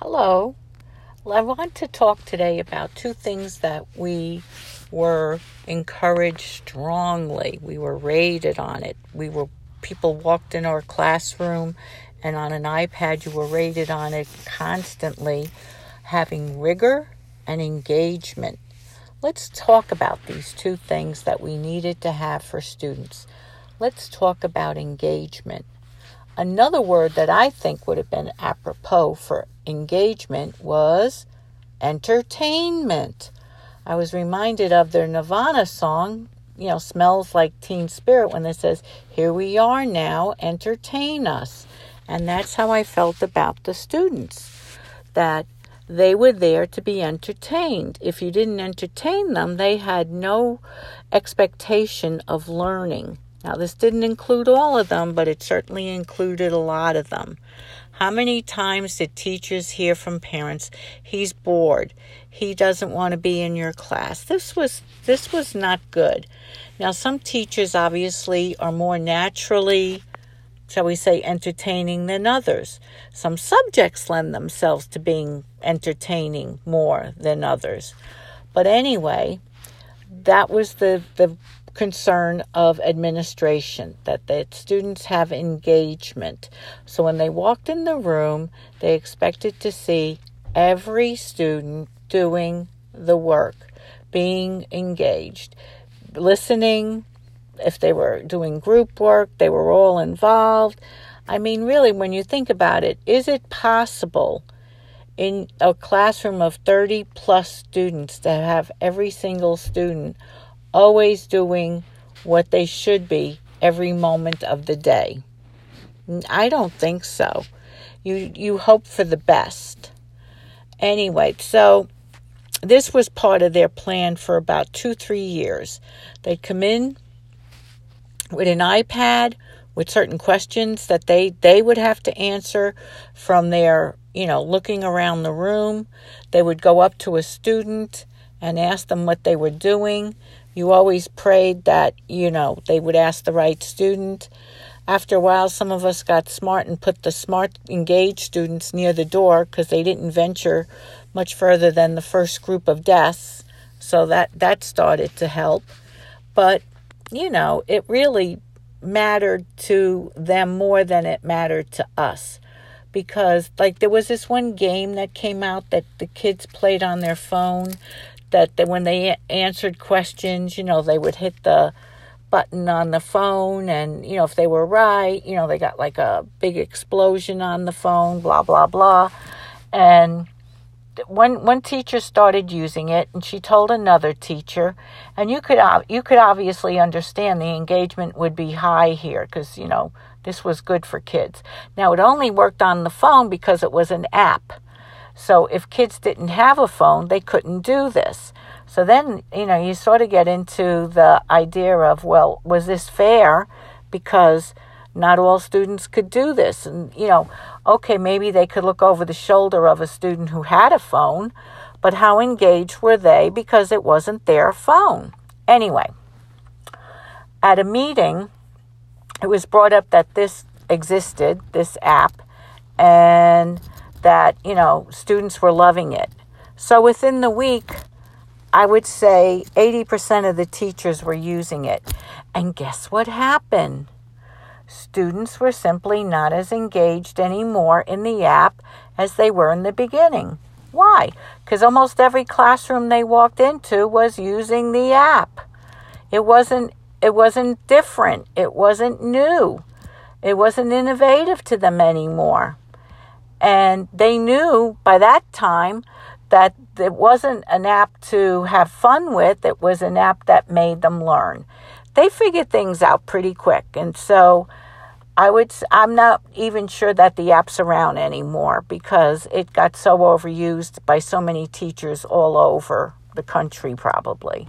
Hello. Well, I want to talk today about two things that we were encouraged strongly. We were rated on it. We were people walked in our classroom and on an iPad you were rated on it constantly having rigor and engagement. Let's talk about these two things that we needed to have for students. Let's talk about engagement. Another word that I think would have been apropos for engagement was entertainment. I was reminded of their Nirvana song, you know, Smells Like Teen Spirit, when it says, Here we are now, entertain us. And that's how I felt about the students, that they were there to be entertained. If you didn't entertain them, they had no expectation of learning. Now, this didn't include all of them, but it certainly included a lot of them. How many times did teachers hear from parents, he's bored, he doesn't want to be in your class? This was this was not good. Now, some teachers obviously are more naturally shall we say, entertaining than others. Some subjects lend themselves to being entertaining more than others. But anyway, that was the, the concern of administration that the students have engagement. So when they walked in the room, they expected to see every student doing the work, being engaged, listening. If they were doing group work, they were all involved. I mean, really, when you think about it, is it possible in a classroom of 30 plus students to have every single student always doing what they should be every moment of the day? I don't think so. You you hope for the best. Anyway, so this was part of their plan for about 2-3 years. They'd come in with an iPad with certain questions that they they would have to answer from their, you know, looking around the room. They would go up to a student and ask them what they were doing. You always prayed that, you know, they would ask the right student. After a while, some of us got smart and put the smart, engaged students near the door because they didn't venture much further than the first group of desks. So that, that started to help. But, you know, it really mattered to them more than it mattered to us because like there was this one game that came out that the kids played on their phone that they, when they answered questions, you know, they would hit the button on the phone and you know if they were right you know they got like a big explosion on the phone blah blah blah. And one one teacher started using it and she told another teacher. And you could you could obviously understand the engagement would be high here cuz you know this was good for kids. Now it only worked on the phone because it was an app so if kids didn't have a phone, they couldn't do this. So then, you know, you sort of get into the idea of, well, was this fair? Because not all students could do this. And, you know, okay, maybe they could look over the shoulder of a student who had a phone, but how engaged were they because it wasn't their phone? Anyway, at a meeting, it was brought up that this existed, this app, and that, you know, students were loving it. So within the week, I would say 80% of the teachers were using it. And guess what happened? Students were simply not as engaged anymore in the app as they were in the beginning. Why? Because almost every classroom they walked into was using the app. It wasn't it wasn't different. It wasn't new. It wasn't innovative to them anymore. And they knew by that time that it wasn't an app to have fun with, it was an app that made them learn. They figured things out pretty quick. And so I would I'm not even sure that the app's around anymore because it got so overused by so many teachers all over the country probably.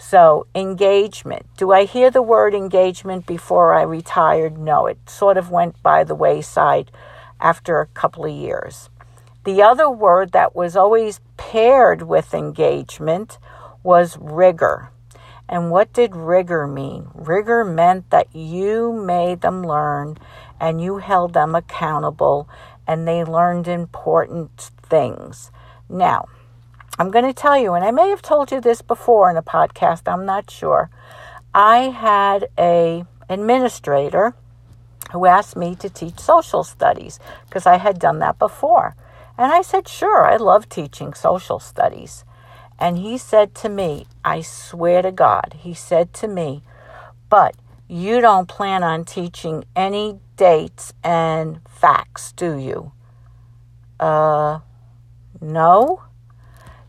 So, engagement. Do I hear the word engagement before I retired? No, it sort of went by the wayside after a couple of years. The other word that was always paired with engagement was rigor. And what did rigor mean? Rigor meant that you made them learn and you held them accountable and they learned important things. Now, I'm going to tell you, and I may have told you this before in a podcast, I'm not sure. I had a administrator who asked me to teach social studies because I had done that before. And I said, Sure, I love teaching social studies. And he said to me, I swear to God, he said to me, but you don't plan on teaching any dates and facts, do you? Uh, no.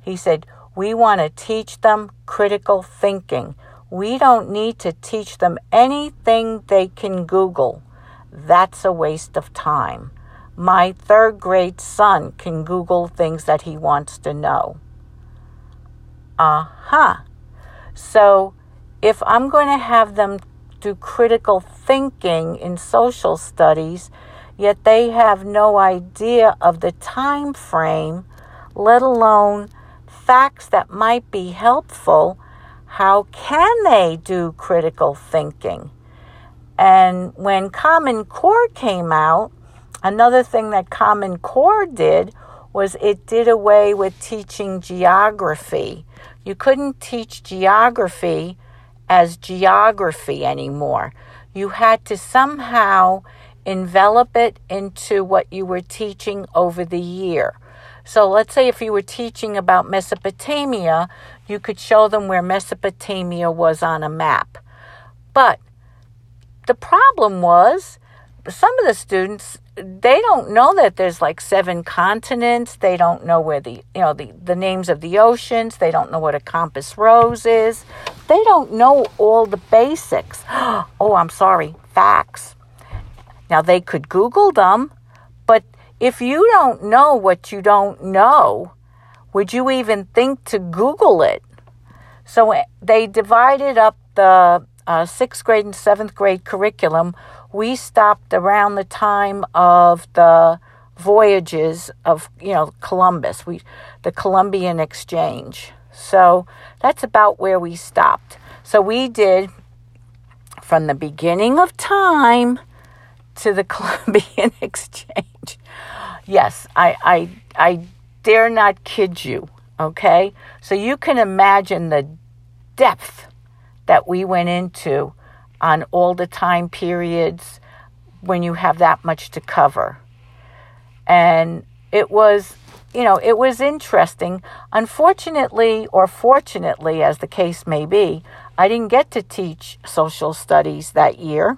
He said, we want to teach them critical thinking. We don't need to teach them anything they can Google. That's a waste of time. My third grade son can Google things that he wants to know. Uh huh. So if I'm going to have them do critical thinking in social studies, yet they have no idea of the time frame, let alone facts that might be helpful, how can they do critical thinking? And when Common Core came out, another thing that Common Core did was it did away with teaching geography. You couldn't teach geography as geography anymore. You had to somehow envelop it into what you were teaching over the year. So let's say if you were teaching about Mesopotamia, you could show them where Mesopotamia was on a map. But the problem was some of the students they don't know that there's like seven continents. They don't know where the you know the, the names of the oceans. They don't know what a compass rose is. They don't know all the basics. Oh i'm sorry facts. Now they could google them but if you don't know what you don't know would you even think to google it? So eh, they divided up the uh, sixth grade and seventh grade curriculum, we stopped around the time of the voyages of you know Columbus, we the Columbian exchange. So that's about where we stopped. So we did from the beginning of time to the Columbian exchange. Yes, I I I dare not kid you, okay? So you can imagine the depth that we went into on all the time periods when you have that much to cover. And it was, you know, it was interesting. Unfortunately, or fortunately, as the case may be, I didn't get to teach social studies that year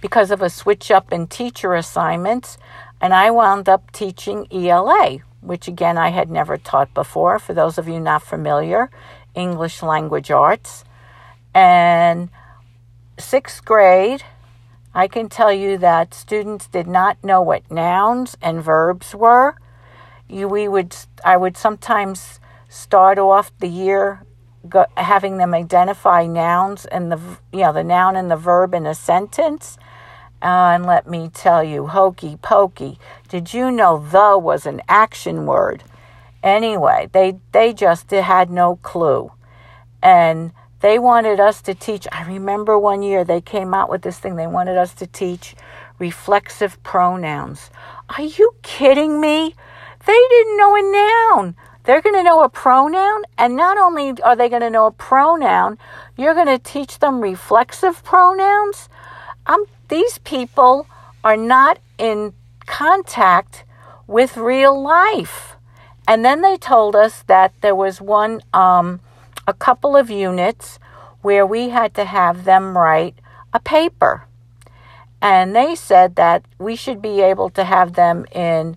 because of a switch up in teacher assignments. And I wound up teaching ELA, which again I had never taught before. For those of you not familiar, English language arts. And sixth grade, I can tell you that students did not know what nouns and verbs were. You, we would, I would sometimes start off the year go, having them identify nouns and the, you know, the noun and the verb in a sentence. Uh, and let me tell you, hokey pokey. Did you know the was an action word? Anyway, they they just had no clue. And they wanted us to teach. I remember one year they came out with this thing. They wanted us to teach reflexive pronouns. Are you kidding me? They didn't know a noun. They're going to know a pronoun. And not only are they going to know a pronoun, you're going to teach them reflexive pronouns. Um, these people are not in contact with real life. And then they told us that there was one um, a couple of units where we had to have them write a paper. And they said that we should be able to have them in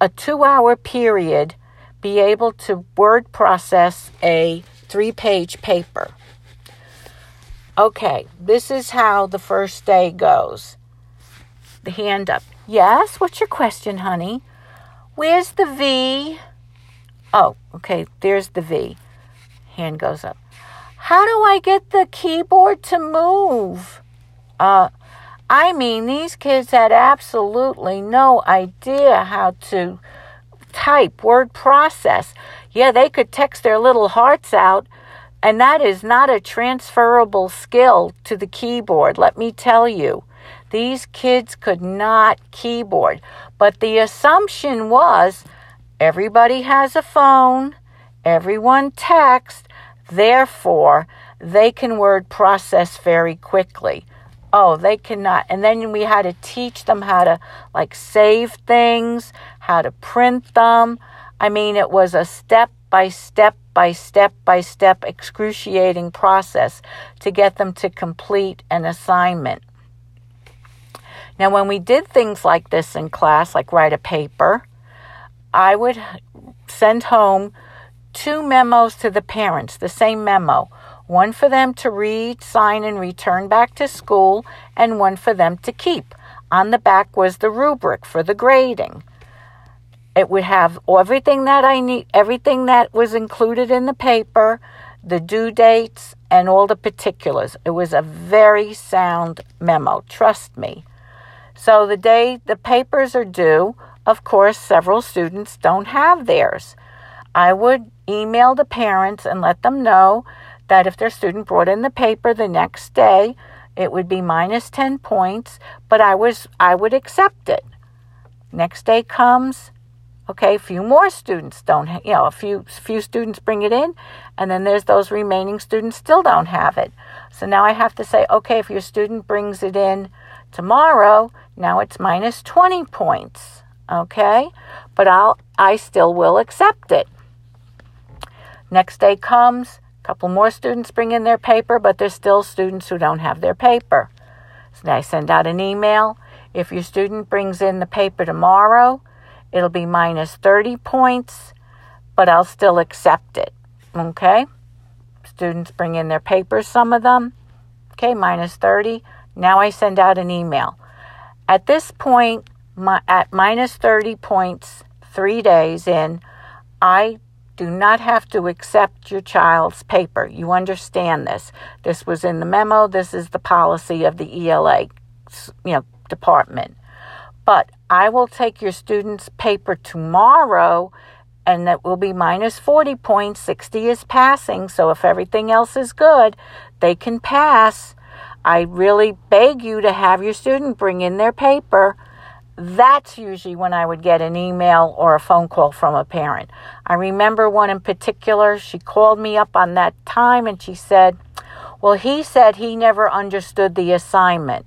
a two hour period be able to word process a three page paper. Okay, this is how the first day goes. The hand up. Yes, what's your question, honey? Where's the V? Oh, okay, there's the V. Hand goes up. How do I get the keyboard to move? Uh, I mean, these kids had absolutely no idea how to type, word process. Yeah, they could text their little hearts out, and that is not a transferable skill to the keyboard, let me tell you. These kids could not keyboard. But the assumption was everybody has a phone, everyone texts, therefore they can word process very quickly. Oh, they cannot. And then we had to teach them how to like save things, how to print them. I mean, it was a step by step by step by step excruciating process to get them to complete an assignment. Now, when we did things like this in class, like write a paper, I would send home two memos to the parents, the same memo one for them to read, sign, and return back to school, and one for them to keep. On the back was the rubric for the grading. It would have everything that I need, everything that was included in the paper, the due dates, and all the particulars. It was a very sound memo, trust me. So the day the papers are due, of course, several students don't have theirs. I would email the parents and let them know that if their student brought in the paper the next day, it would be minus 10 points, but I was I would accept it. Next day comes, okay, a few more students don't, you know, a few few students bring it in, and then there's those remaining students still don't have it. So now I have to say, okay, if your student brings it in tomorrow, now it's minus 20 points, okay? But I'll I still will accept it. Next day comes, a couple more students bring in their paper, but there's still students who don't have their paper. So I send out an email. If your student brings in the paper tomorrow, it'll be minus 30 points, but I'll still accept it. Okay? Students bring in their papers, some of them. Okay, minus 30. Now I send out an email. At this point, my, at minus 30 points, three days in, I do not have to accept your child's paper. You understand this. This was in the memo. This is the policy of the ELA you know, department. But I will take your student's paper tomorrow and that will be minus 40 points. 60 is passing. So if everything else is good, they can pass. I really beg you to have your student bring in their paper. That's usually when I would get an email or a phone call from a parent. I remember one in particular, she called me up on that time and she said, Well, he said he never understood the assignment.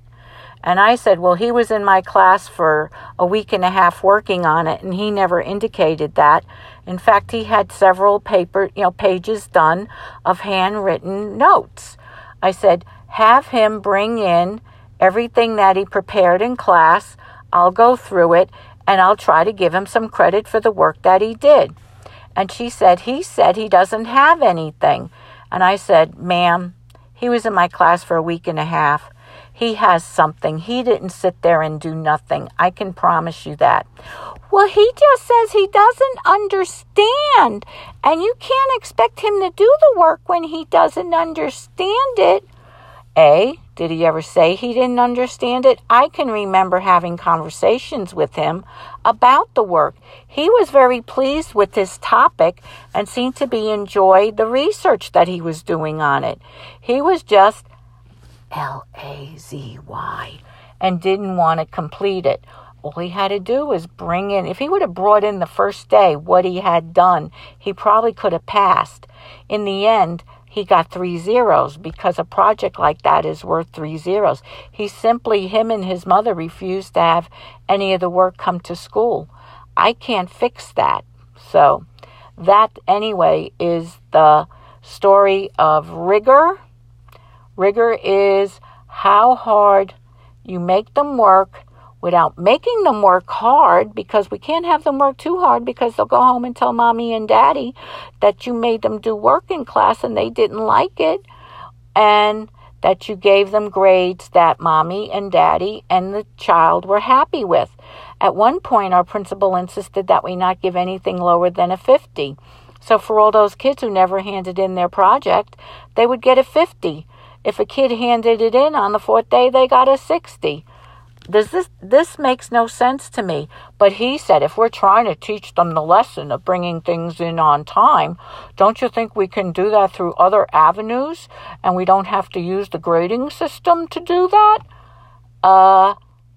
And I said, Well, he was in my class for a week and a half working on it, and he never indicated that. In fact, he had several paper, you know, pages done of handwritten notes. I said, have him bring in everything that he prepared in class. I'll go through it and I'll try to give him some credit for the work that he did. And she said, He said he doesn't have anything. And I said, Ma'am, he was in my class for a week and a half. He has something. He didn't sit there and do nothing. I can promise you that. Well, he just says he doesn't understand. And you can't expect him to do the work when he doesn't understand it. A, did he ever say he didn't understand it? I can remember having conversations with him about the work. He was very pleased with this topic and seemed to be enjoyed the research that he was doing on it. He was just L A Z Y and didn't want to complete it. All he had to do was bring in, if he would have brought in the first day what he had done, he probably could have passed. In the end, he got three zeros because a project like that is worth three zeros. He simply, him and his mother refused to have any of the work come to school. I can't fix that. So, that anyway is the story of rigor. Rigor is how hard you make them work without making them work hard because we can't have them work too hard because they'll go home and tell mommy and daddy that you made them do work in class and they didn't like it and that you gave them grades that mommy and daddy and the child were happy with. At one point, our principal insisted that we not give anything lower than a 50. So, for all those kids who never handed in their project, they would get a 50. If a kid handed it in on the fourth day, they got a 60 does this this makes no sense to me but he said if we're trying to teach them the lesson of bringing things in on time don't you think we can do that through other avenues and we don't have to use the grading system to do that uh,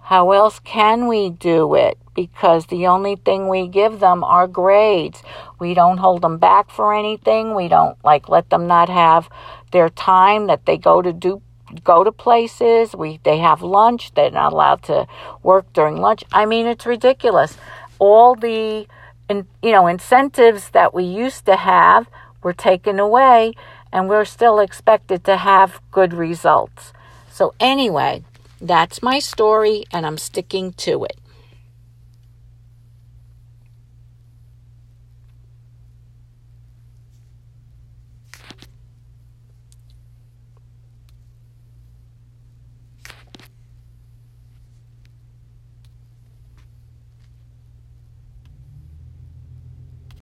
how else can we do it? Because the only thing we give them are grades. We don't hold them back for anything. We don't like let them not have their time that they go to do go to places. We they have lunch. They're not allowed to work during lunch. I mean, it's ridiculous. All the in, you know incentives that we used to have were taken away, and we're still expected to have good results. So anyway, that's my story, and I'm sticking to it.